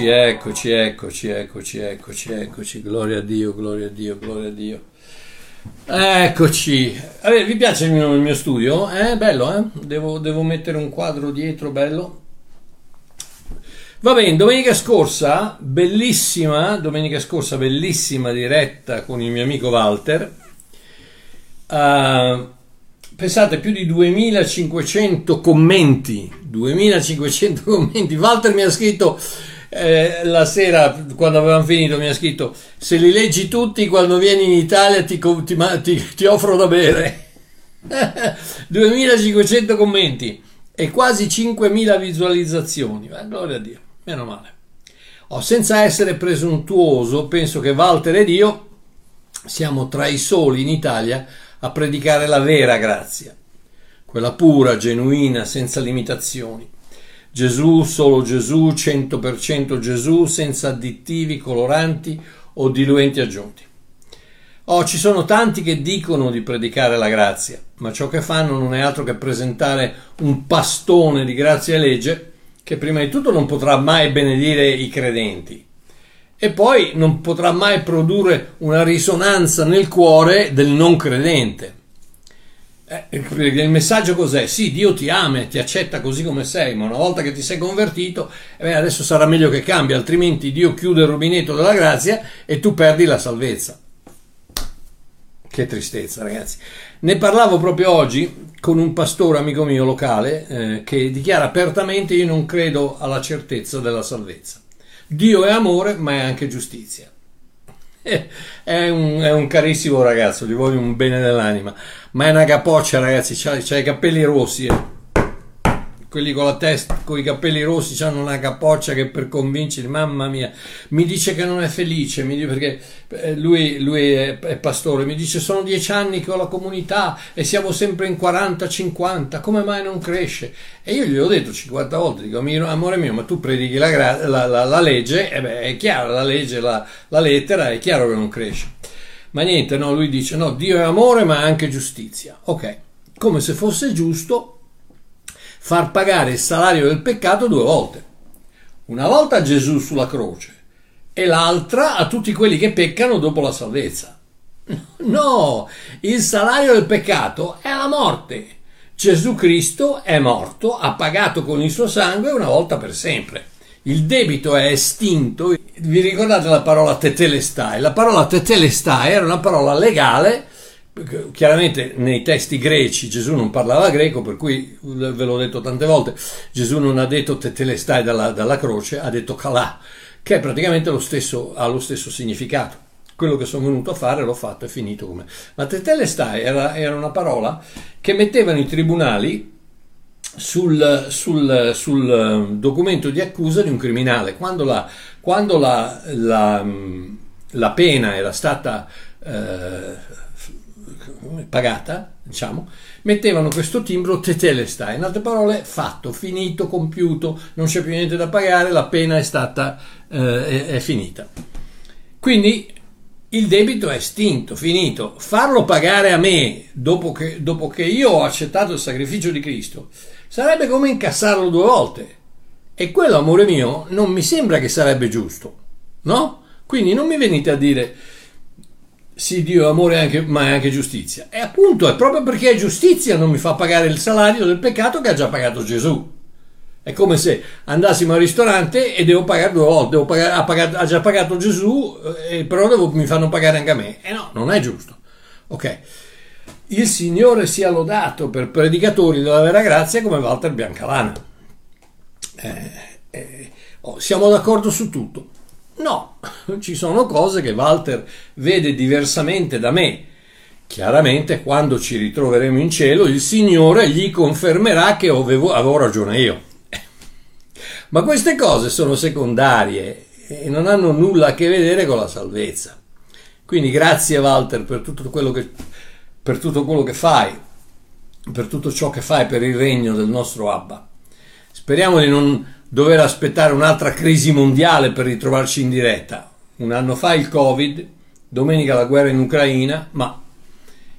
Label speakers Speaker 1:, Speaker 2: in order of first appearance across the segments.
Speaker 1: Eccoci, eccoci, eccoci, eccoci, eccoci, eccoci. Gloria a Dio, gloria a Dio, gloria a Dio. Eccoci. Allora, vi piace il mio, il mio studio? È bello, eh? Devo, devo mettere un quadro dietro bello. Va bene, domenica scorsa, bellissima, domenica scorsa, bellissima diretta con il mio amico Walter. Uh, pensate, più di 2500 commenti, 2500 commenti. Walter mi ha scritto eh, la sera, quando avevamo finito, mi ha scritto, se li leggi tutti, quando vieni in Italia ti, ti, ti, offro da bere. 2500 commenti e quasi 5000 visualizzazioni. Ma gloria a Dio. Meno male. Oh, senza essere presuntuoso, penso che Walter ed io siamo tra i soli in Italia a predicare la vera grazia, quella pura, genuina, senza limitazioni. Gesù, solo Gesù, 100% Gesù, senza additivi, coloranti o diluenti aggiunti. Oh, ci sono tanti che dicono di predicare la grazia, ma ciò che fanno non è altro che presentare un pastone di grazia e legge che prima di tutto non potrà mai benedire i credenti e poi non potrà mai produrre una risonanza nel cuore del non credente. Eh, il messaggio cos'è? Sì, Dio ti ama e ti accetta così come sei, ma una volta che ti sei convertito, eh, adesso sarà meglio che cambi, altrimenti Dio chiude il rubinetto della grazia e tu perdi la salvezza. Che tristezza, ragazzi. Ne parlavo proprio oggi con un pastore amico mio locale eh, che dichiara apertamente io non credo alla certezza della salvezza. Dio è amore, ma è anche giustizia. È un, è un carissimo ragazzo, gli voglio un bene dell'anima, ma è una capoccia ragazzi, ha i capelli rossi. Eh quelli con la testa, con i capelli rossi, hanno una capoccia che per convincere, mamma mia, mi dice che non è felice, mi dice, perché eh, lui, lui è, è, pastore, mi dice sono dieci anni che ho la comunità e siamo sempre in 40-50, come mai non cresce? E io gli ho detto 50 volte, dico, amore mio, ma tu predichi la, la, la, la legge, e beh, è chiaro, la legge, la, lettera, è chiaro che non cresce. Ma niente, no, lui dice, no, Dio è amore ma anche giustizia. Ok, come se fosse giusto far pagare il salario del peccato due volte. Una volta a Gesù sulla croce e l'altra a tutti quelli che peccano dopo la salvezza. No, il salario del peccato è la morte. Gesù Cristo è morto, ha pagato con il suo sangue una volta per sempre. Il debito è estinto. Vi ricordate la parola tetelestai? La parola tetelestai era una parola legale chiaramente nei testi greci Gesù non parlava greco, per cui ve l'ho detto tante volte, Gesù non ha detto tetelestai dalla, dalla croce, ha detto kalà, che è praticamente lo stesso, ha lo stesso significato. Quello che sono venuto a fare l'ho fatto, è finito come. Ma tetelestai era, era una parola che mettevano i tribunali sul, sul, sul, um, documento di accusa di un criminale. Quando la, quando la, la, la pena era stata eh, pagata, diciamo, mettevano questo timbro tetelestai, in altre parole fatto, finito, compiuto, non c'è più niente da pagare, la pena è stata eh, è, è finita. Quindi il debito è estinto, finito. Farlo pagare a me dopo che, dopo che io ho accettato il sacrificio di Cristo sarebbe come incassarlo due volte. E quello, amore mio, non mi sembra che sarebbe giusto, no? Quindi non mi venite a dire sì, Dio amore, anche, ma è anche giustizia. E appunto è proprio perché è giustizia non mi fa pagare il salario del peccato che ha già pagato Gesù. È come se andassimo al ristorante e devo pagare due volte, devo pagare, ha, pagato, ha, già pagato Gesù, eh, però devo, mi fanno pagare anche a me. E no, non è giusto. Ok. Il Signore sia lodato per predicatori della vera grazia come Walter Biancalana. Eh, eh, oh, siamo d'accordo su tutto. No, ci sono cose che Walter vede diversamente da me. Chiaramente quando ci ritroveremo in cielo il Signore gli confermerà che avevo, avevo ragione io. Ma queste cose sono secondarie e non hanno nulla a che vedere con la salvezza. Quindi grazie Walter per tutto quello che, per tutto quello che fai, per tutto ciò che fai per il regno del nostro Abba. Speriamo di non dover aspettare un'altra crisi mondiale per ritrovarci in diretta. Un anno fa il Covid, domenica la guerra in Ucraina, ma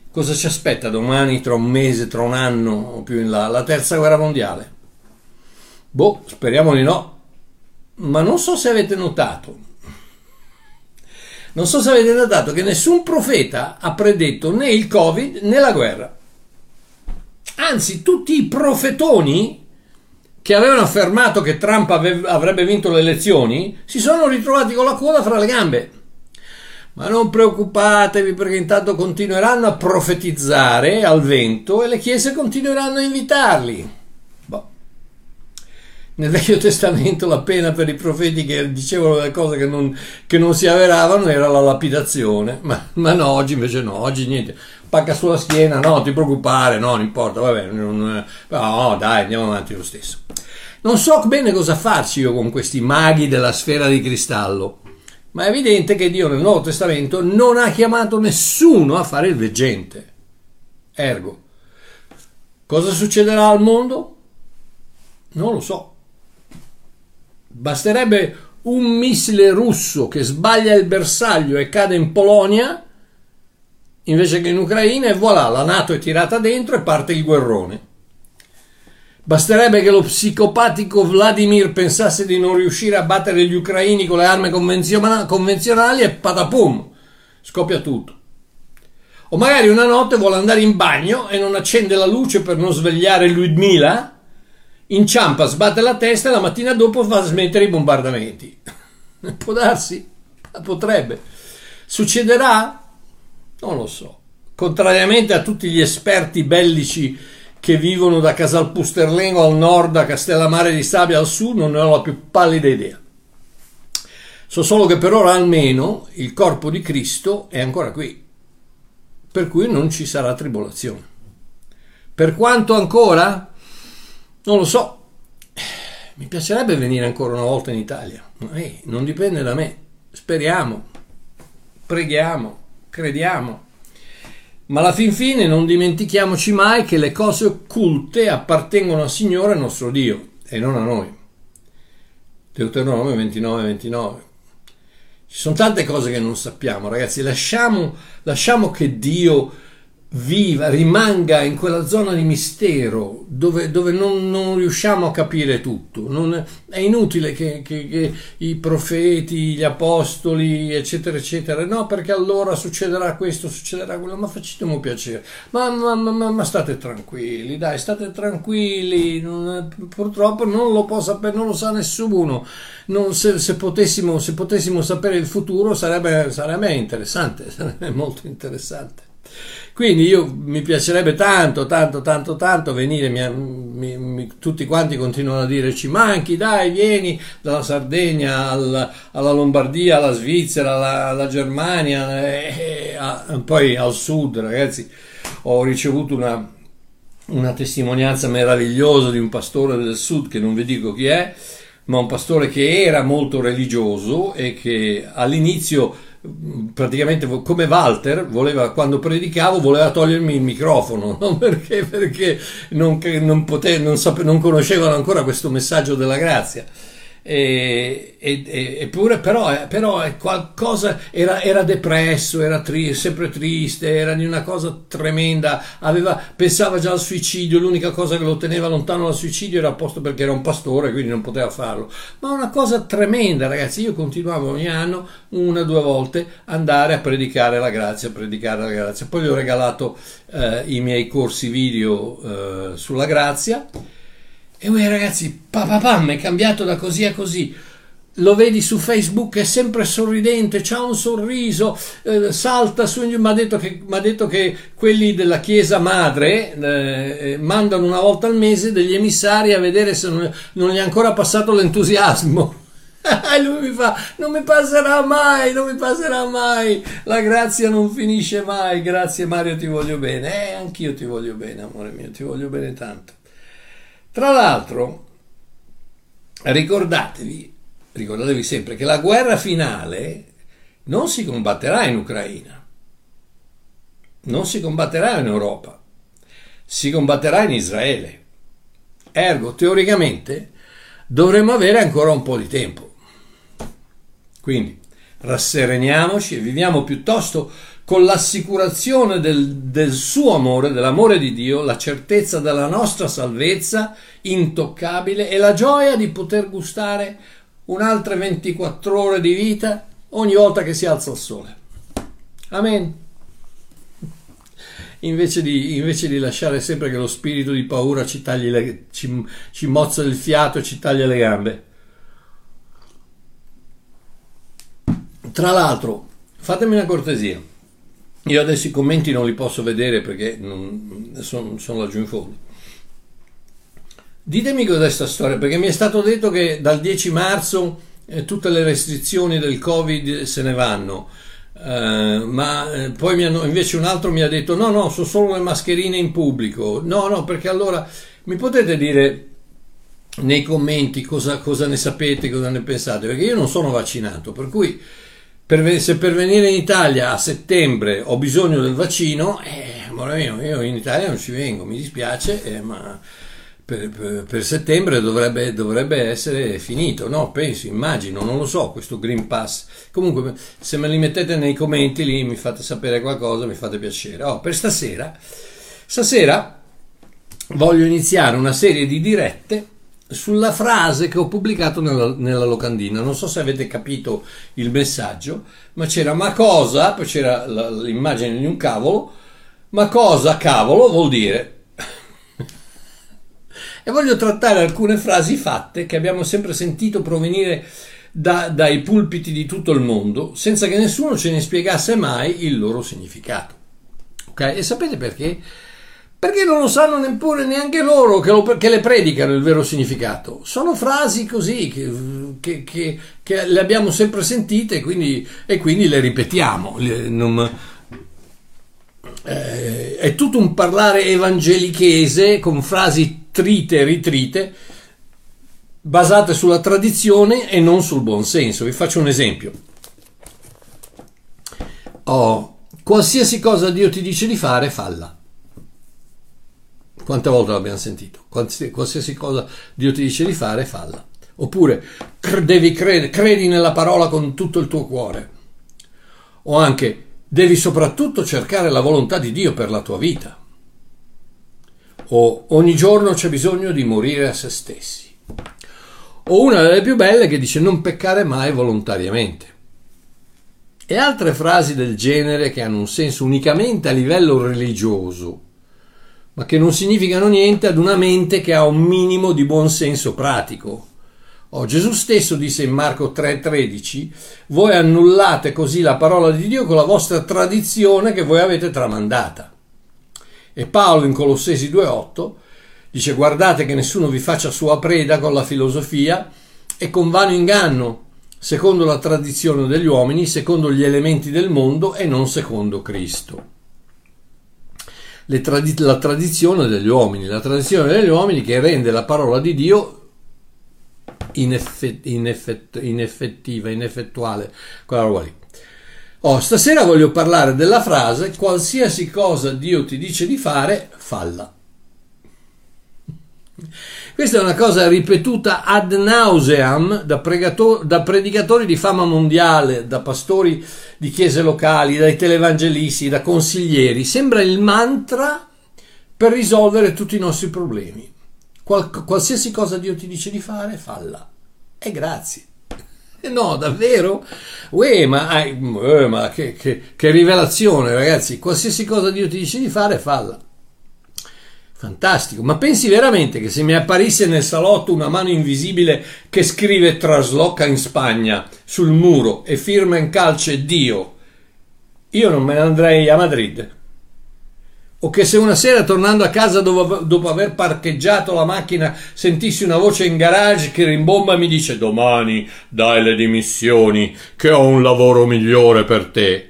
Speaker 1: cosa ci aspetta domani, tra un mese, tra un anno o più in là? La terza guerra mondiale? Boh, speriamo di no. ma non so se avete notato, non so se avete notato che nessun profeta ha predetto né il Covid né la guerra. Anzi, tutti i profetoni che avevano affermato che Trump avrebbe vinto le elezioni si sono ritrovati con la coda fra le gambe. Ma non preoccupatevi perché intanto continueranno a profetizzare al vento e le chiese continueranno a invitarli. Nel Vecchio Testamento la pena per i profeti che dicevano delle cose che non, che non si avveravano era la lapidazione, ma, ma, no, oggi invece no, oggi niente. Pacca sulla schiena, no, ti preoccupare, no, non importa, va bene, non, no, dai, andiamo avanti lo stesso. Non so bene cosa farci io con questi maghi della sfera di cristallo. Ma è evidente che Dio nel Nuovo Testamento non ha chiamato nessuno a fare il veggente. Ergo, cosa succederà al mondo? Non lo so. Basterebbe un missile russo che sbaglia il bersaglio e cade in Polonia invece che in Ucraina e voilà, la Nato è tirata dentro e parte il guerrone. Basterebbe che lo psicopatico Vladimir pensasse di non riuscire a battere gli ucraini con le armi convenzionali e patapum, scoppia tutto. O magari una notte vuole andare in bagno e non accende la luce per non svegliare Ludmila, inciampa, sbatte la testa e la mattina dopo fa smettere i bombardamenti. Può darsi? Potrebbe. Succederà? Non lo so. Contrariamente a tutti gli esperti bellici che vivono da Casalpusterlengo al nord a Castellammare di Stabia al sud, non ne ho la più pallida idea. So solo che per ora almeno il corpo di Cristo è ancora qui, per cui non ci sarà tribolazione. Per quanto ancora? Non lo so. Mi piacerebbe venire ancora una volta in Italia. Eh, non dipende da me. Speriamo, preghiamo, crediamo. Ma alla fin fine non dimentichiamoci mai che le cose occulte appartengono al Signore nostro Dio e non a noi. Deuteronomio 29, 29. Ci sono tante cose che non sappiamo, ragazzi. Lasciamo, lasciamo che Dio viva, rimanga in quella zona di mistero dove, dove non, non, riusciamo a capire tutto. Non, è inutile che, che, che, i profeti, gli apostoli, eccetera, eccetera, no, perché allora succederà questo, succederà quello, ma facciamo piacere. Ma, ma, ma, ma, state tranquilli, dai, state tranquilli. Non, purtroppo non lo può sapere, non lo sa nessuno. Se, se, potessimo, se potessimo sapere il futuro sarebbe, sarebbe interessante, sarebbe molto interessante. Quindi io mi piacerebbe tanto, tanto, tanto, tanto venire, mi, mi, mi, tutti quanti continuano a dire ci manchi, dai, vieni dalla Sardegna alla, alla Lombardia, alla Svizzera, alla, alla Germania, e, a, poi al sud, ragazzi. Ho ricevuto una, una testimonianza meravigliosa di un pastore del sud che non vi dico chi è, ma un pastore che era molto religioso e che all'inizio praticamente come Walter voleva, quando predicavo voleva togliermi il microfono no? perché, perché non, non, pote, non, sape, non conoscevano ancora questo messaggio della grazia e, e, eppure però, eh, però è qualcosa era, era depresso era tri, sempre triste era di una cosa tremenda. Aveva, pensava già al suicidio l'unica cosa che lo teneva lontano dal suicidio era apposto perché era un pastore quindi non poteva farlo. Ma una cosa tremenda ragazzi io continuavo ogni anno una o due volte andare a predicare la grazia predicare la grazia. Poi gli ho regalato eh, i miei corsi video eh, sulla grazia e voi ragazzi, papà, è cambiato da così a così. Lo vedi su Facebook, è sempre sorridente, ha un sorriso, eh, salta su. Mi ha detto, detto, che quelli della Chiesa Madre eh, mandano una volta al mese degli emissari a vedere se non, non gli è ancora passato l'entusiasmo. E lui mi fa: Non mi passerà mai, non mi passerà mai. La grazia non finisce mai. Grazie, Mario, ti voglio bene. Eh, anch'io ti voglio bene, amore mio, ti voglio bene tanto. Tra l'altro, ricordatevi, ricordatevi sempre che la guerra finale non si combatterà in Ucraina, non si combatterà in Europa, si combatterà in Israele. Ergo, teoricamente, dovremmo avere ancora un po' di tempo. Quindi, rassereniamoci e viviamo piuttosto con l'assicurazione del, del, suo amore, dell'amore di Dio, la certezza della nostra salvezza intoccabile e la gioia di poter gustare un'altra 24 ore di vita ogni volta che si alza il sole. Amen. Invece di, invece di lasciare sempre che lo spirito di paura ci, tagli le, ci, ci mozza il fiato e ci taglia le gambe. Tra l'altro, fatemi una cortesia. Io adesso i commenti non li posso vedere perché sono, sono laggiù in fondo. Ditemi cos'è questa storia, perché mi è stato detto che dal 10 marzo eh, tutte le restrizioni del Covid se ne vanno. Uh, ma eh, poi hanno, invece un altro mi ha detto no no sono solo le mascherine in pubblico no no perché allora mi potete dire nei commenti cosa, cosa ne sapete cosa ne pensate perché io non sono vaccinato per cui per, se per venire in Italia a settembre ho bisogno del vaccino, eh, mio, io in Italia non ci vengo, mi dispiace, eh, ma per, per, per settembre dovrebbe, dovrebbe, essere finito, no? Penso, immagino, non lo so, questo Green Pass. Comunque, se me li mettete nei commenti lì, mi fate sapere qualcosa, mi fate piacere. Oh, per stasera, stasera voglio iniziare una serie di dirette sulla frase che ho pubblicato nella, nella, locandina. Non so se avete capito il messaggio, ma c'era ma cosa, poi c'era l'immagine di un cavolo, ma cosa cavolo vuol dire. e voglio trattare alcune frasi fatte che abbiamo sempre sentito provenire da, dai pulpiti di tutto il mondo, senza che nessuno ce ne spiegasse mai il loro significato. Ok? E sapete perché? Perché non lo sanno neppure neanche loro che, lo, che, le predicano il vero significato. Sono frasi così che, che, che, le abbiamo sempre sentite e quindi, e quindi le ripetiamo. Non, eh, è tutto un parlare evangelichese con frasi trite e ritrite basate sulla tradizione e non sul buon senso. Vi faccio un esempio. Oh, qualsiasi cosa Dio ti dice di fare, falla. Quante volte l'abbiamo sentito? Qualsiasi cosa Dio ti dice di fare, falla. Oppure devi credere, credi nella parola con tutto il tuo cuore. O anche devi soprattutto cercare la volontà di Dio per la tua vita. O ogni giorno c'è bisogno di morire a se stessi. O una delle più belle che dice non peccare mai volontariamente. E altre frasi del genere che hanno un senso unicamente a livello religioso ma che non significano niente ad una mente che ha un minimo di buon senso pratico. Oh, Gesù stesso disse in Marco 3:13, voi annullate così la parola di Dio con la vostra tradizione che voi avete tramandata. E Paolo in Colossesi 2:8 dice guardate che nessuno vi faccia sua preda con la filosofia e con vano inganno, secondo la tradizione degli uomini, secondo gli elementi del mondo e non secondo Cristo tradi- la tradizione degli uomini, la tradizione degli uomini che rende la parola di Dio ineffett- ineffett- ineffettiva, ineffettuale, quella roba lì. Oh, stasera voglio parlare della frase qualsiasi cosa Dio ti dice di fare, falla. Questa è una cosa ripetuta ad nauseam da, pregato- da predicatori di fama mondiale, da pastori di chiese locali, dai televangelisti, da consiglieri. Sembra il mantra per risolvere tutti i nostri problemi. Qual- qualsiasi cosa Dio ti dice di fare, falla. E grazie. No, davvero? Uè, ma, eh, ma che, che, che rivelazione, ragazzi. Qualsiasi cosa Dio ti dice di fare, falla. Fantastico, ma pensi veramente che se mi apparisse nel salotto una mano invisibile che scrive trasloca in Spagna sul muro e firma in calce Dio, io non me ne andrei a Madrid? O che se una sera tornando a casa dopo, dopo aver parcheggiato la macchina sentissi una voce in garage che rimbomba e mi dice domani dai le dimissioni che ho un lavoro migliore per te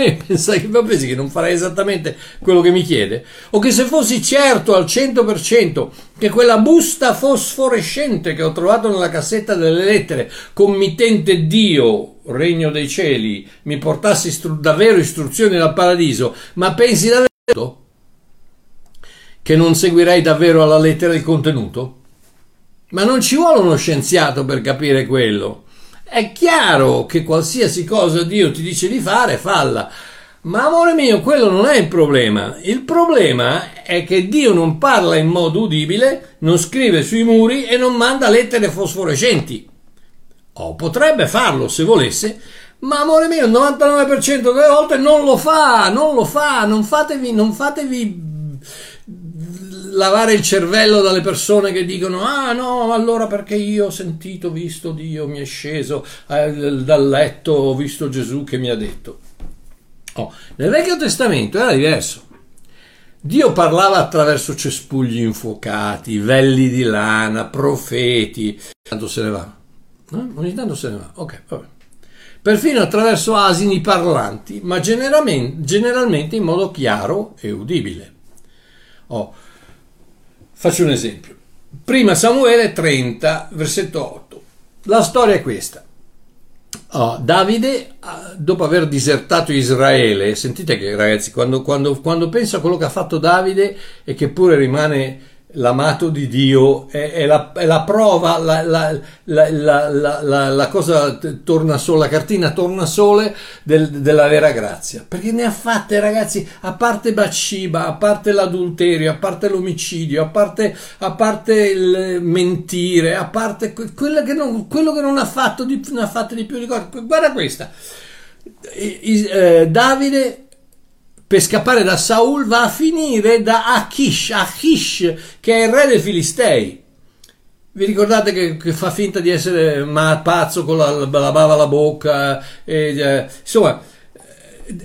Speaker 1: e pensai che, pensi che non farei esattamente quello che mi chiede? O che se fossi certo al 100% che quella busta fosforescente che ho trovato nella cassetta delle lettere, committente Dio, regno dei cieli, mi portasse istru- davvero istruzioni dal paradiso, ma pensi davvero che non seguirei davvero alla lettera il contenuto? Ma non ci vuole uno scienziato per capire quello. È chiaro che qualsiasi cosa Dio ti dice di fare, falla. Ma amore mio, quello non è il problema. Il problema è che Dio non parla in modo udibile, non scrive sui muri e non manda lettere fosforescenti. Oh, potrebbe farlo se volesse, ma amore mio, il 99% delle volte non lo fa, non lo fa, non fatevi, non fatevi lavare il cervello dalle persone che dicono ah no allora perché io ho sentito visto Dio mi è sceso eh, dal letto ho visto Gesù che mi ha detto oh, nel Vecchio Testamento era diverso. Dio parlava attraverso cespugli infuocati velli di lana profeti. Tanto se ne va. No? ogni tanto se ne va. Ok vabbè perfino attraverso asini parlanti ma generalmente in modo chiaro e udibile. Oh, Faccio un esempio. Prima Samuele 30, versetto 8. La storia è questa. Oh, Davide, ah, dopo aver disertato Israele, sentite che ragazzi, quando, quando, quando penso a quello che ha fatto Davide e che pure rimane l'amato di Dio è, è, la, è la, prova, la, la, la, cosa torna sola, la cartina torna sole del, della vera grazia, perché ne ha fatte ragazzi, a parte Baciba, a parte l'adulterio, a parte l'omicidio, a parte, a parte il mentire, a parte quello che non, quello che non ha fatto di, ne ha fatte di più di. Guarda questa, eh, Davide per scappare da Saul va a finire da Achish, Achish che è il re dei Filistei. Vi ricordate che, che fa finta di essere ma, pazzo con la, la bava alla bocca? E, eh, insomma,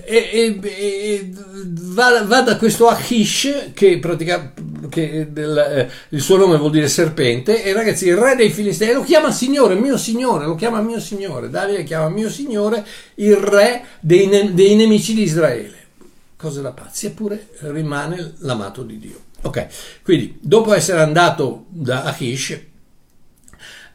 Speaker 1: e, e, va, va, da questo Achish che, pratica, che del, eh, il suo nome vuol dire serpente e ragazzi il re dei Filistei lo chiama signore, mio signore, lo chiama mio signore Davide chiama mio signore il re dei, dei nemici di Israele cose da pazzi, eppure rimane l'amato di Dio. Ok, quindi dopo essere andato da Achish,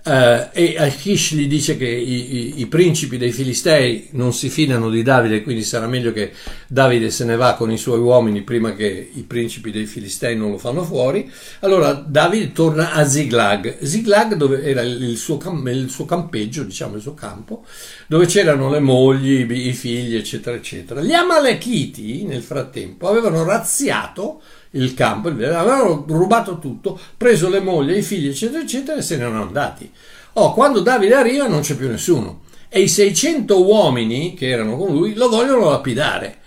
Speaker 1: Uh, e Achish gli dice che i, i, i, principi dei Filistei non si fidano di Davide, quindi sarà meglio che Davide se ne va con i suoi uomini prima che i principi dei Filistei non lo fanno fuori. Allora Davide torna a Ziglag, Ziglag dove era il suo, il suo campeggio, diciamo il suo campo, dove c'erano le mogli, i figli, eccetera, eccetera. Gli Amalechiti nel frattempo avevano razziato il campo, avevano rubato tutto, preso le mogli, i figli, eccetera, eccetera, e se ne erano andati. Oh, quando Davide arriva non c'è più nessuno. E i 600 uomini che erano con lui lo vogliono lapidare.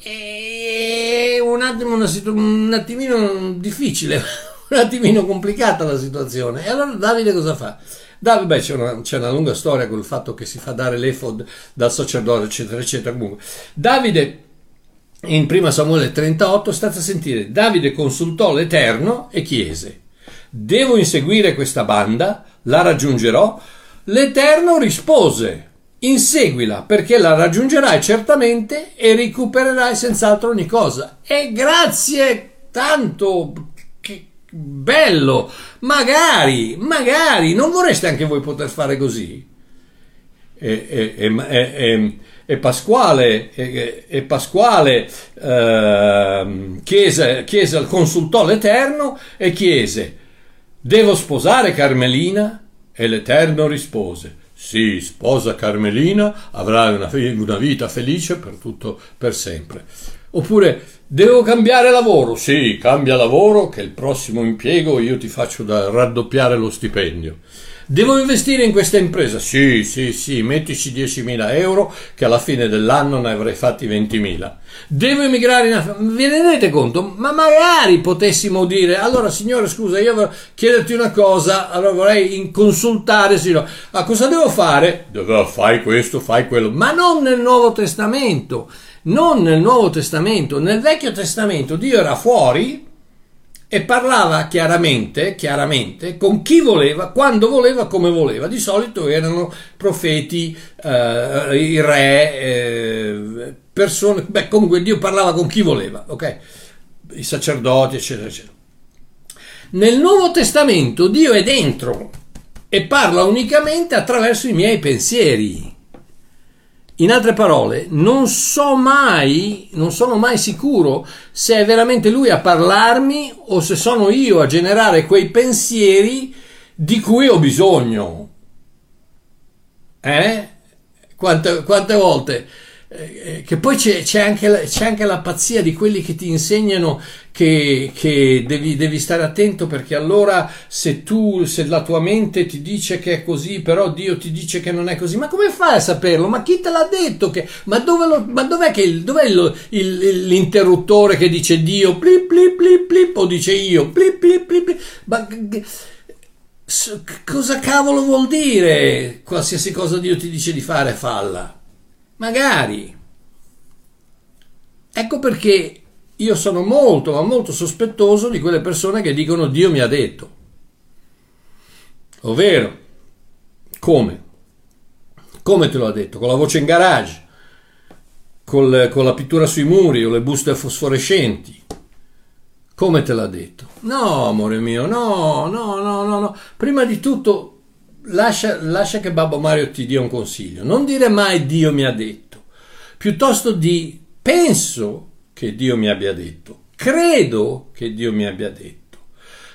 Speaker 1: E un un attimino difficile, un attimino complicata la situazione. E allora Davide cosa fa? Davide, beh, c'è una, c'è una lunga storia con il fatto che si fa dare l'efod dal sacerdote, eccetera, eccetera. Comunque, Davide in 1 Samuele 38 state a sentire, Davide consultò l'Eterno e chiese, devo inseguire questa banda? La raggiungerò? L'Eterno rispose, inseguila perché la raggiungerai certamente e recupererai senz'altro ogni cosa. E grazie tanto, che bello, magari, magari, non vorreste anche voi poter fare così? E, e, e, e Pasquale, e, e Pasquale eh, chiese, chiese, consultò l'Eterno e chiese, devo sposare Carmelina? E l'Eterno rispose, sì, sposa Carmelina, avrai una, una vita felice per tutto, per sempre. Oppure, devo cambiare lavoro? Sì, cambia lavoro che il prossimo impiego io ti faccio da raddoppiare lo stipendio. Devo investire in questa impresa? Sì, sì, sì, mettici 10.000 euro che alla fine dell'anno ne avrei fatti 20.000. Devo emigrare in Africa? Vi rendete conto? Ma magari potessimo dire, allora signore scusa, io vorrei chiederti una cosa, allora vorrei consultare, signore, a cosa devo fare? Fai questo, fai quello, ma non nel Nuovo Testamento, non nel Nuovo Testamento, nel Vecchio Testamento Dio era fuori e parlava chiaramente, chiaramente con chi voleva, quando voleva, come voleva. Di solito erano profeti, eh, i re, eh, persone, beh comunque Dio parlava con chi voleva, ok? I sacerdoti, eccetera, eccetera. Nel Nuovo Testamento Dio è dentro e parla unicamente attraverso i miei pensieri. In altre parole, non so mai, non sono mai sicuro se è veramente lui a parlarmi o se sono io a generare quei pensieri di cui ho bisogno. Eh? Quante, quante volte eh, che poi c'è, c'è, anche, c'è, anche, la pazzia di quelli che ti insegnano che, che devi, devi, stare attento perché allora se tu, se la tua mente ti dice che è così, però Dio ti dice che non è così, ma come fai a saperlo? Ma chi te l'ha detto? Che, ma, dove lo, ma dov'è, che, dov'è il, il, l'interruttore che dice Dio plip plip plip plip o dice io plip plip plip, plip ma cosa cavolo vuol dire? Qualsiasi cosa Dio ti dice di fare, falla. Magari. Ecco perché io sono molto, ma molto sospettoso di quelle persone che dicono Dio mi ha detto. Ovvero, come? Come te lo ha detto? Con la voce in garage, col, con la pittura sui muri o le buste fosforescenti. Come te l'ha detto? No, amore mio, no, no, no, no, no. Prima di tutto lascia, lascia che Babbo Mario ti dia un consiglio. Non dire mai Dio mi ha detto, piuttosto di penso che Dio mi abbia detto, credo che Dio mi abbia detto,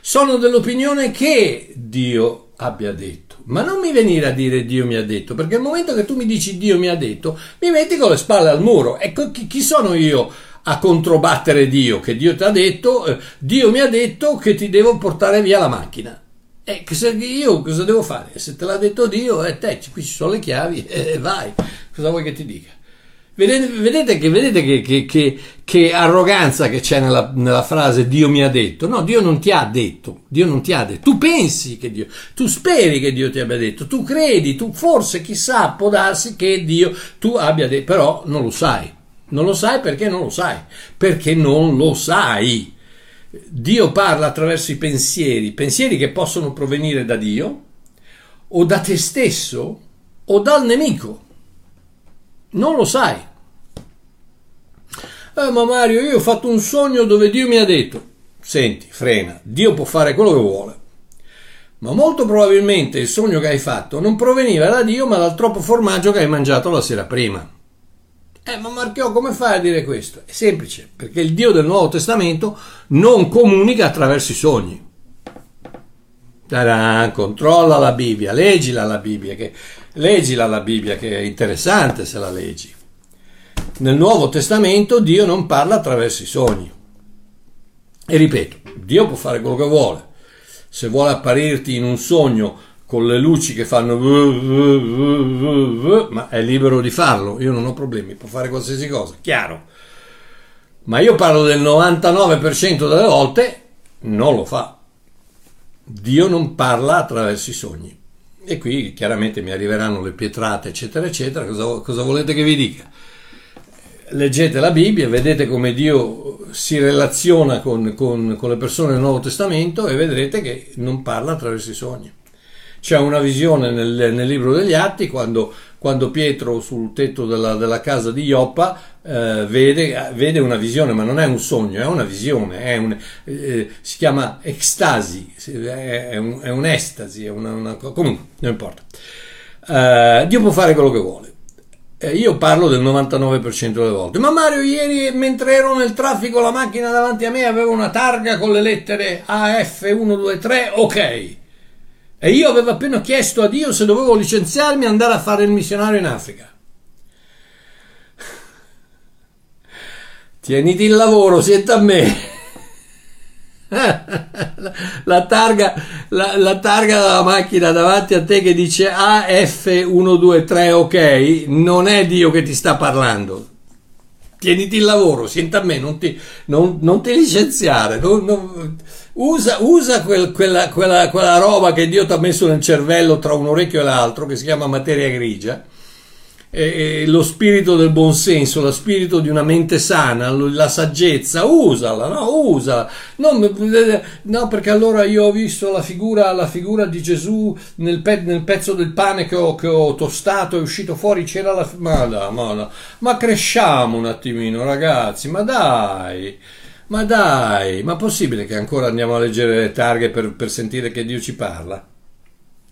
Speaker 1: sono dell'opinione che Dio abbia detto. Ma non mi venire a dire Dio mi ha detto, perché nel momento che tu mi dici Dio mi ha detto, mi metti con le spalle al muro. Ecco chi sono io a controbattere Dio? Che Dio ti ha detto, eh, Dio mi ha detto che ti devo portare via la macchina. Eh, io cosa devo fare? Se te l'ha detto Dio, eh, te, qui ci sono le chiavi, eh, vai, cosa vuoi che ti dica? Vedete, vedete, che, vedete che, che, che, che, arroganza che c'è nella, nella, frase Dio mi ha detto? No, Dio non ti ha detto, Dio non ti ha detto. Tu pensi che Dio, tu speri che Dio ti abbia detto, tu credi, tu forse chissà può darsi che Dio tu abbia detto, però non lo sai. Non lo sai perché non lo sai, perché non lo sai. Dio parla attraverso i pensieri, pensieri che possono provenire da Dio o da te stesso o dal nemico. Non lo sai. Eh, ma Mario, io ho fatto un sogno dove Dio mi ha detto, senti, frena, Dio può fare quello che vuole. Ma molto probabilmente il sogno che hai fatto non proveniva da Dio, ma dal troppo formaggio che hai mangiato la sera prima. Eh, ma Marchio, come fai a dire questo? È semplice, perché il Dio del Nuovo Testamento non comunica attraverso i sogni. Ta-da, controlla la Bibbia, leggila la Bibbia, che, leggila la Bibbia, che è interessante se la leggi. Nel Nuovo Testamento Dio non parla attraverso i sogni. E ripeto, Dio può fare quello che vuole. Se vuole apparirti in un sogno con le luci che fanno ma è libero di farlo, io non ho problemi, può fare qualsiasi cosa, chiaro. Ma io parlo del 99% delle volte non lo fa. Dio non parla attraverso i sogni. E qui chiaramente mi arriveranno le pietrate, eccetera, eccetera. Cosa, cosa volete che vi dica? Leggete la Bibbia, vedete come Dio si relaziona con, con, con le persone del Nuovo Testamento e vedrete che non parla attraverso i sogni. C'è una visione nel, nel libro degli Atti quando, quando Pietro sul tetto della, della casa di Ioppa eh, vede, vede, una visione, ma non è un sogno, è una visione, è un, eh, si chiama extasi, è, un, è un'estasi, è una, una, comunque, non importa. Eh, Dio può fare quello che vuole. Eh, io parlo del 99% delle volte. Ma Mario, ieri mentre ero nel traffico, la macchina davanti a me aveva una targa con le lettere AF123, ok. E io avevo appena chiesto a Dio se dovevo licenziarmi e andare a fare il missionario in Africa. Tieniti il lavoro, siete a me. La targa, la, la targa della macchina davanti a te che dice AF123 ok, non è Dio che ti sta parlando. Tieniti il lavoro, sienta a me, non ti, non, non ti licenziare. Non, Usa, usa quel, quella, quella, quella, roba che Dio ti ha messo nel cervello tra un orecchio e l'altro, che si chiama materia grigia, e, e lo spirito del buonsenso, lo spirito di una mente sana, la saggezza, usala, no? Usala. Non, no, perché allora io ho visto la figura, la figura di Gesù nel, pe, nel pezzo del pane che ho, che ho, tostato, è uscito fuori, c'era la... Ma, no, ma, no. ma cresciamo un attimino, ragazzi, ma dai... Ma dai, ma possibile che ancora andiamo a leggere le targhe per, per sentire che Dio ci parla?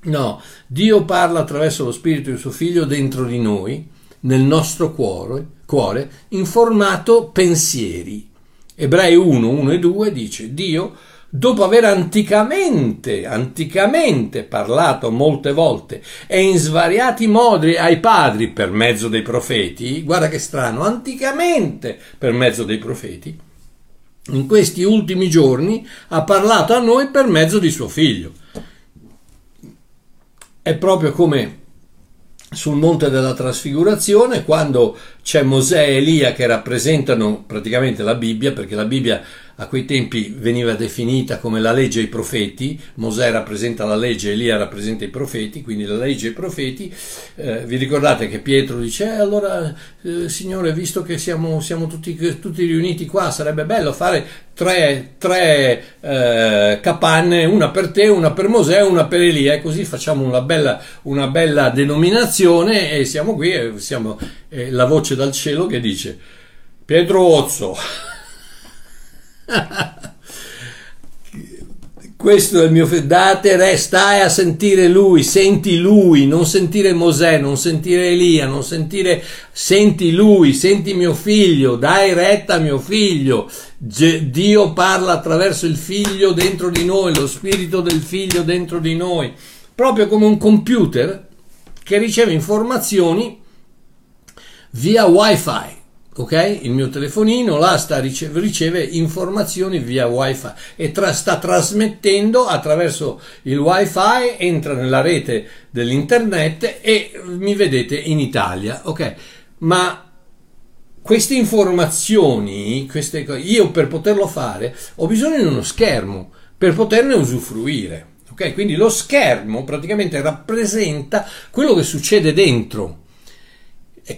Speaker 1: No, Dio parla attraverso lo Spirito di suo Figlio dentro di noi, nel nostro cuore, cuore in formato pensieri. Ebrei 1, 1 e 2 dice Dio dopo aver anticamente, anticamente parlato molte volte e in svariati modi ai padri per mezzo dei profeti, guarda che strano, anticamente per mezzo dei profeti, in questi ultimi giorni ha parlato a noi per mezzo di suo figlio. È proprio come sul monte della trasfigurazione, quando c'è Mosè e Elia che rappresentano praticamente la Bibbia, perché la Bibbia a quei tempi veniva definita come la legge ai profeti, Mosè rappresenta la legge, Elia rappresenta i profeti, quindi la legge ai profeti. Eh, vi ricordate che Pietro dice, eh, allora eh, Signore, visto che siamo, siamo tutti, tutti, riuniti qua, sarebbe bello fare tre, tre eh, capanne, una per te, una per Mosè e una per Elia, e così facciamo una bella, una bella denominazione e siamo qui e siamo la voce dal cielo che dice, Pietro Ozzo. Questo è il mio date, stai a sentire lui, senti lui, non sentire Mosè, non sentire Elia, non sentire, senti lui, senti mio figlio, dai retta a mio figlio. Dio parla attraverso il figlio dentro di noi, lo spirito del figlio dentro di noi, proprio come un computer che riceve informazioni via wifi ok? Il mio telefonino là sta riceve, riceve informazioni via wifi e tra, sta trasmettendo attraverso il wifi, entra nella rete dell'internet e mi vedete in Italia, ok? Ma queste informazioni, queste, io per poterlo fare ho bisogno di uno schermo per poterne usufruire. ok? Quindi lo schermo praticamente rappresenta quello che succede dentro,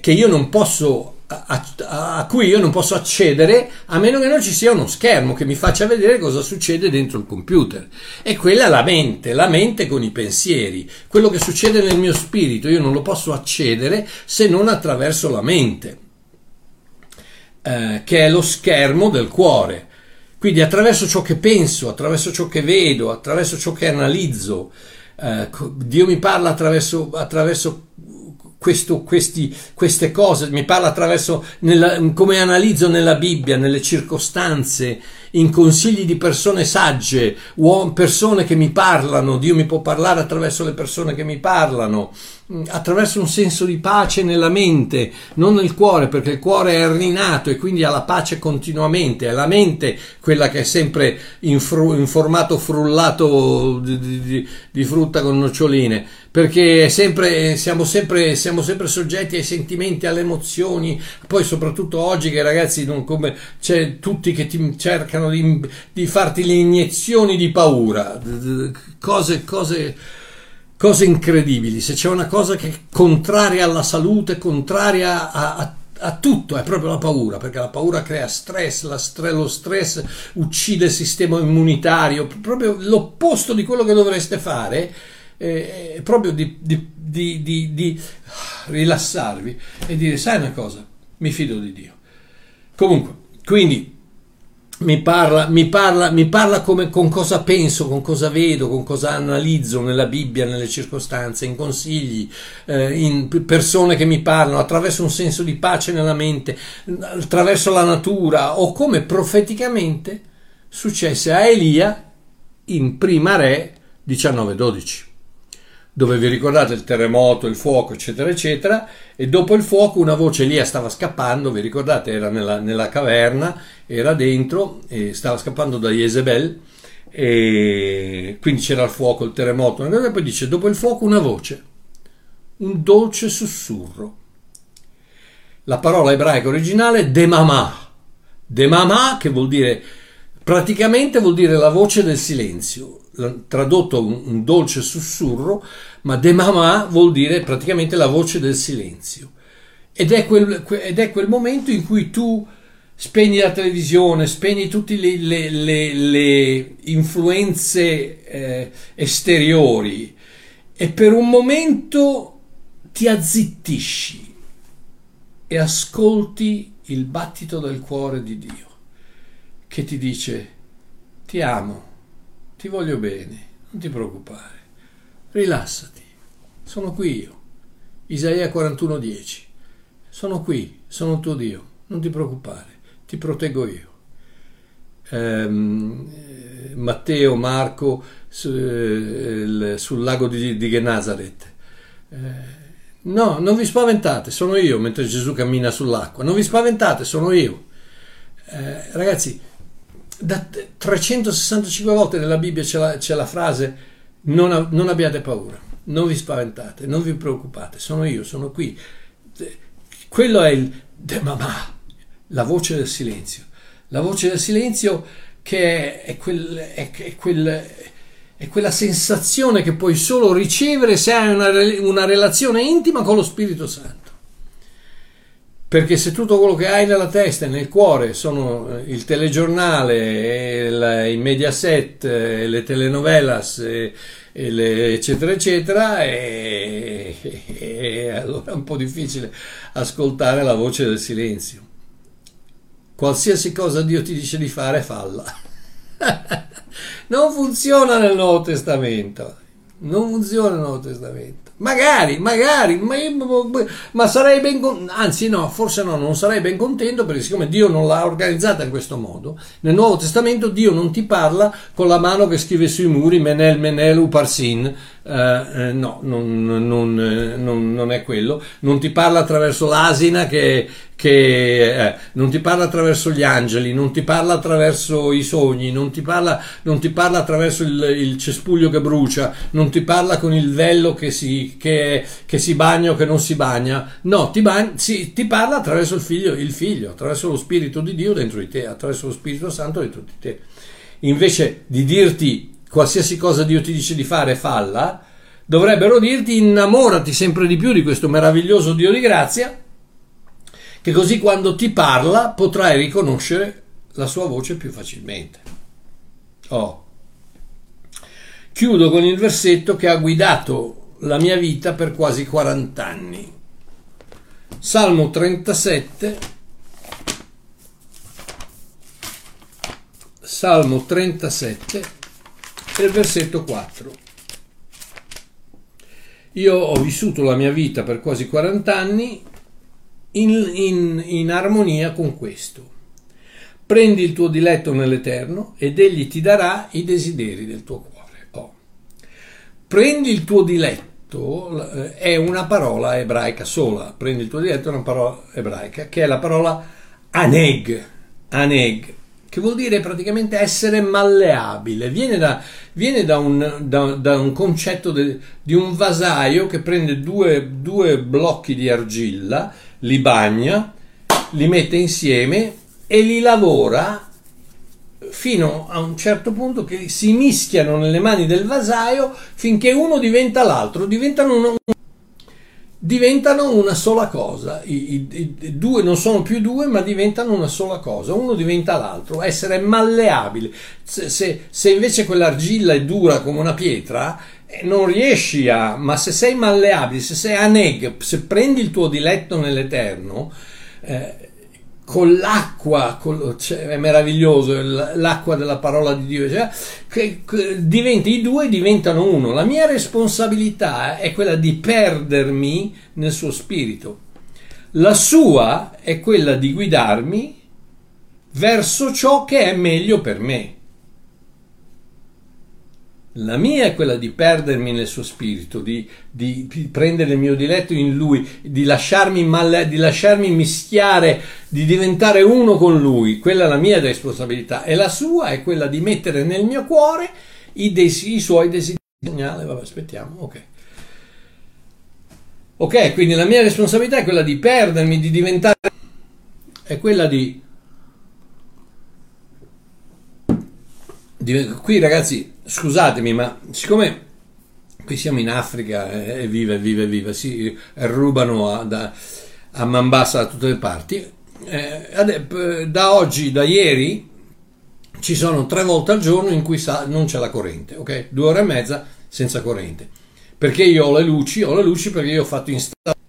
Speaker 1: che io non posso a, a, cui io non posso accedere a meno che non ci sia uno schermo che mi faccia vedere cosa succede dentro il computer. E quella è la mente, la mente con i pensieri, quello che succede nel mio spirito, io non lo posso accedere se non attraverso la mente, eh, che è lo schermo del cuore. Quindi attraverso ciò che penso, attraverso ciò che vedo, attraverso ciò che analizzo, eh, Dio mi parla attraverso, attraverso questo, questi, queste cose, mi parla attraverso nella, come analizzo nella Bibbia, nelle circostanze, in consigli di persone sagge, persone che mi parlano, Dio mi può parlare attraverso le persone che mi parlano, mm, attraverso un senso di pace nella mente, non nel cuore, perché il cuore è rinato e quindi ha la pace continuamente, è la mente quella che è sempre in, fru, in formato frullato di, di, di, frutta con noccioline, perché sempre, siamo, sempre, siamo sempre soggetti ai sentimenti, alle emozioni, poi soprattutto oggi che ragazzi non come c'è tutti che ti cercano cercano di, di farti le iniezioni di paura, cose, cose, cose incredibili. Se c'è una cosa che è contraria alla salute, contraria a, a a tutto, è proprio la paura, perché la paura crea stress, stre- lo stress uccide il sistema immunitario, proprio l'opposto di quello che dovreste fare, eh, è proprio di, di, di, di, rilassarvi e dire, sai una cosa, mi fido di Dio. Comunque, quindi mi parla, mi parla, mi parla come, con cosa penso, con cosa vedo, con cosa analizzo nella Bibbia, nelle circostanze, in consigli, eh, in persone che mi parlano, attraverso un senso di pace nella mente, attraverso la natura o come profeticamente successe a Elia in Prima Re 1912 dove vi ricordate il terremoto, il fuoco, eccetera, eccetera, e dopo il fuoco una voce Elia stava scappando, vi ricordate, era nella, nella caverna, era dentro, stava scappando da Jezebel, e quindi c'era il fuoco, il terremoto, e poi dice, dopo il fuoco una voce, un dolce sussurro. La parola ebraica originale è demamà, demamà che vuol dire, praticamente vuol dire la voce del silenzio, tradotto un, dolce sussurro, ma de mamà vuol dire praticamente la voce del silenzio. Ed è quel, ed è quel momento in cui tu spegni la televisione, spegni tutte le, le, le, le influenze eh, esteriori e per un momento ti azzittisci e ascolti il battito del cuore di Dio che ti dice ti amo ti voglio bene, non ti preoccupare, rilassati, sono qui io. Isaia 41:10, sono qui, sono tuo Dio, non ti preoccupare, ti proteggo io. ehm, Matteo, Marco su, eh, sul lago di, di Genazaret. Eh, no, non vi spaventate, sono io mentre Gesù cammina sull'acqua. Non vi spaventate, sono io. Eh, ragazzi, da 365 volte nella Bibbia c'è la, c'è la frase non, non abbiate paura, non vi spaventate, non vi preoccupate, sono io, sono qui. Quello è il Demamà, la voce del silenzio. La voce del silenzio che è, quel, è, è, quel, è quella sensazione che puoi solo ricevere se hai una, una relazione intima con lo Spirito Santo. Perché se tutto quello che hai nella testa e nel cuore sono eh, il telegiornale, il, i Mediaset, eh, le telenovelas, e, e le, eccetera, eccetera, e, e allora è un po' difficile ascoltare la voce del silenzio. Qualsiasi cosa Dio ti dice di fare, falla. non funziona nel Nuovo Testamento. Non funziona nel Nuovo Testamento. Magari, magari, ma, io, ma sarei ben contento, anzi no, forse no, non sarei ben contento perché siccome Dio non l'ha organizzata in questo modo, nel Nuovo Testamento Dio non ti parla con la mano che scrive sui muri Menel Menel Uparsin, eh, eh, no, non, non, non, non, è quello, non ti parla attraverso l'asina che, che eh, non ti parla attraverso gli angeli, non ti parla attraverso i sogni, non ti parla, non ti parla attraverso il, il, cespuglio che brucia, non ti parla con il vello che si, che, che si bagna o che non si bagna, no, ti, bagna, si, ti parla attraverso il figlio, il figlio, attraverso lo Spirito di Dio dentro di te, attraverso lo Spirito Santo dentro di te. Invece di dirti qualsiasi cosa Dio ti dice di fare, falla, dovrebbero dirti innamorati sempre di più di questo meraviglioso Dio di grazia, che così quando ti parla potrai riconoscere la sua voce più facilmente. Oh. Chiudo con il versetto che ha guidato la mia vita per quasi 40 anni. Salmo 37, Salmo 37 e il versetto 4. Io ho vissuto la mia vita per quasi 40 anni in, in, in armonia con questo. Prendi il tuo diletto nell'Eterno ed egli ti darà i desideri del tuo cuore. Oh. Prendi il tuo diletto eh, è una parola ebraica sola. Prendi il tuo diletto è una parola ebraica che è la parola aneg. Aneg che vuol dire praticamente essere malleabile. Viene da, viene da, un, da, da un, concetto de, di un vasaio che prende due, due blocchi di argilla, li bagna, li mette insieme e li lavora fino a un certo punto che si mischiano nelle mani del vasaio finché uno diventa l'altro, diventano uno, diventano una sola cosa. I, i, i, due non sono più due, ma diventano una sola cosa. Uno diventa l'altro. Essere malleabile. Se, se, se invece quell'argilla è dura come una pietra, non riesci a. Ma se sei malleabile, se sei aneg, se prendi il tuo diletto nell'eterno. Eh, con l'acqua, con, cioè, è meraviglioso l'acqua della parola di Dio, cioè, che, che diventi, i due diventano uno. La mia responsabilità è quella di perdermi nel suo spirito, la sua è quella di guidarmi verso ciò che è meglio per me. La mia è quella di perdermi nel suo spirito, di, di, di prendere il mio diletto in lui, di lasciarmi, mal, di lasciarmi mischiare, di diventare uno con lui. Quella è la mia responsabilità. E la sua è quella di mettere nel mio cuore i, des- i suoi desideri. Vabbè, aspettiamo, ok. Ok, quindi la mia responsabilità è quella di perdermi, di diventare... è quella di qui ragazzi, scusatemi, ma siccome qui siamo in Africa e vive, vive, vive, si rubano a, da, a Mambasa da tutte le parti, eh, da oggi, da ieri, ci sono tre volte al giorno in cui sa, non c'è la corrente, ok? Due ore e mezza senza corrente. Perché io ho le luci? Ho le luci perché io ho fatto installare,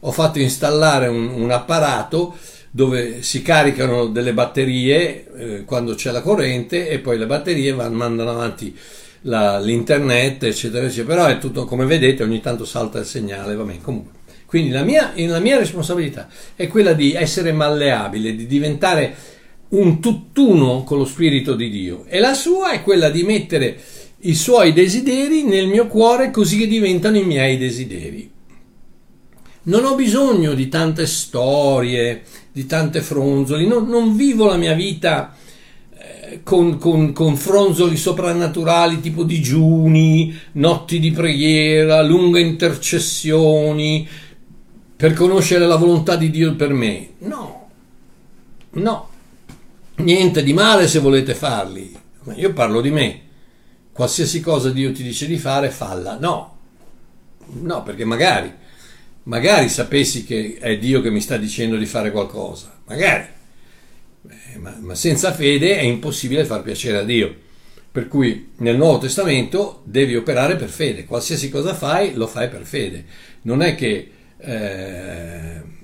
Speaker 1: ho fatto installare un, un apparato dove si caricano delle batterie eh, quando c'è la corrente e poi le batterie vanno, mandano avanti la, l'internet, eccetera, eccetera. Però è tutto, come vedete, ogni tanto salta il segnale, va bene, comunque. Quindi la mia, la mia responsabilità è quella di essere malleabile, di diventare un tutt'uno con lo Spirito di Dio e la sua è quella di mettere i suoi desideri nel mio cuore così che diventano i miei desideri. Non ho bisogno di tante storie, di tante fronzoli, non, non vivo la mia vita eh, con, con, con, fronzoli soprannaturali tipo digiuni, notti di preghiera, lunghe intercessioni per conoscere la volontà di Dio per me. No, no, niente di male se volete farli, io parlo di me. Qualsiasi cosa Dio ti dice di fare, falla. No, no, perché magari magari sapessi che è Dio che mi sta dicendo di fare qualcosa, magari, eh, ma, ma, senza fede è impossibile far piacere a Dio. Per cui nel Nuovo Testamento devi operare per fede, qualsiasi cosa fai lo fai per fede. Non è che... Eh,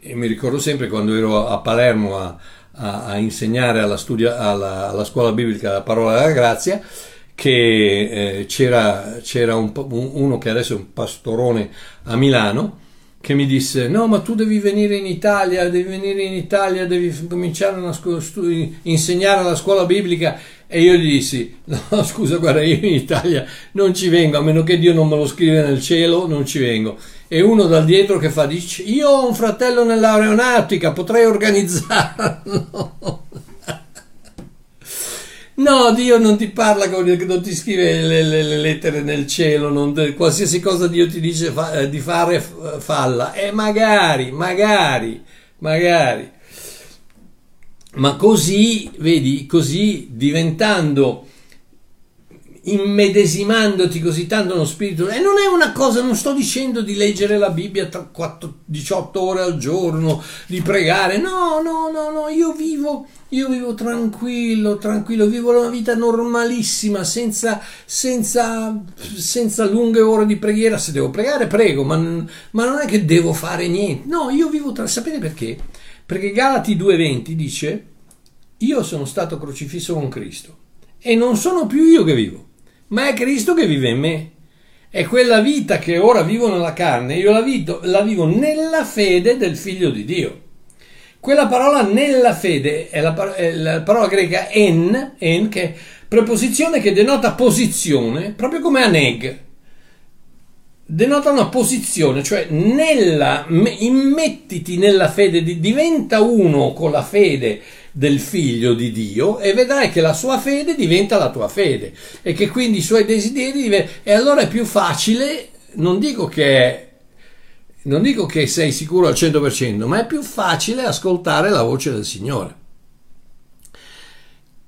Speaker 1: e mi ricordo sempre quando ero a Palermo a, a, a insegnare alla, studia, alla, alla scuola biblica la parola della grazia, che eh, c'era, c'era un, uno che adesso è un pastorone a Milano che mi disse no ma tu devi venire in Italia devi venire in Italia devi cominciare a stu- insegnare alla scuola biblica. E io gli dissi no scusa guarda io in Italia non ci vengo a meno che Dio non me lo scrive nel cielo non ci vengo. E uno dal dietro che fa dice io ho un fratello nell'aeronautica potrei organizzarlo No, Dio non ti parla, non ti scrive le, le, le lettere nel cielo, non, qualsiasi cosa Dio ti dice fa, eh, di fare, falla. E magari, magari, magari. Ma così, vedi, così diventando immedesimandoti così tanto nello spirito. E non è una cosa non sto dicendo di leggere la Bibbia tra 4, 18 ore al giorno di pregare. No no no no io vivo io vivo tranquillo tranquillo vivo una vita normalissima senza, senza, senza lunghe ore di preghiera. Se devo pregare prego ma, ma non è che devo fare niente. No io vivo tra sapete perché? Perché Galati 2.20 dice ino sono stato crocifisso con Cristo e non sono più io che vivo ma è Cristo che vive in me. E quella vita che ora vivo nella carne, io la, vivo, la vivo nella fede del Figlio di Dio. Quella parola nella fede è la, è la parola greca en, en, che è preposizione che denota posizione, proprio come aneg. Denota una posizione, cioè nella, immettiti nella fede, diventa uno con la fede del figlio di Dio e vedrai che la sua fede diventa la tua fede e che quindi i suoi desideri diventano... E allora è più facile, non dico che non dico che sei sicuro al 100%, ma è più facile ascoltare la voce del Signore.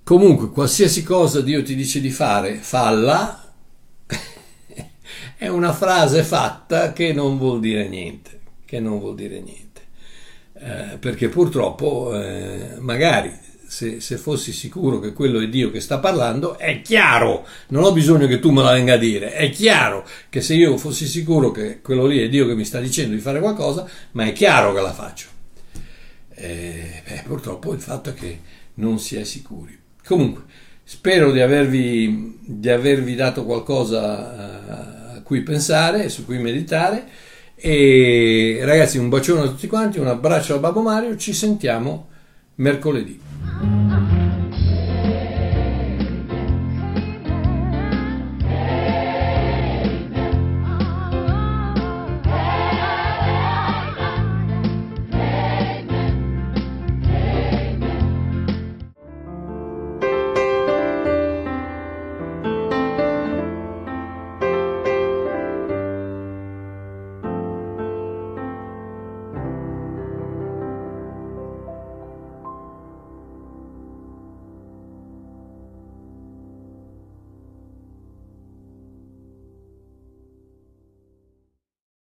Speaker 1: Comunque, qualsiasi cosa Dio ti dice di fare, falla, è una frase fatta che non vuol dire niente, che non vuol dire niente. Eh, perché purtroppo eh, magari se, se, fossi sicuro che quello è Dio che sta parlando, è chiaro, non ho bisogno che tu me la venga a dire, è chiaro che se io fossi sicuro che quello lì è Dio che mi sta dicendo di fare qualcosa, ma è chiaro che la faccio. Eh, beh, purtroppo il fatto è che non si è sicuri. Comunque, spero di avervi, di avervi dato qualcosa a, a cui pensare, su cui meditare. E ragazzi, un bacione a tutti quanti, un abbraccio a Babbo Mario, ci sentiamo mercoledì.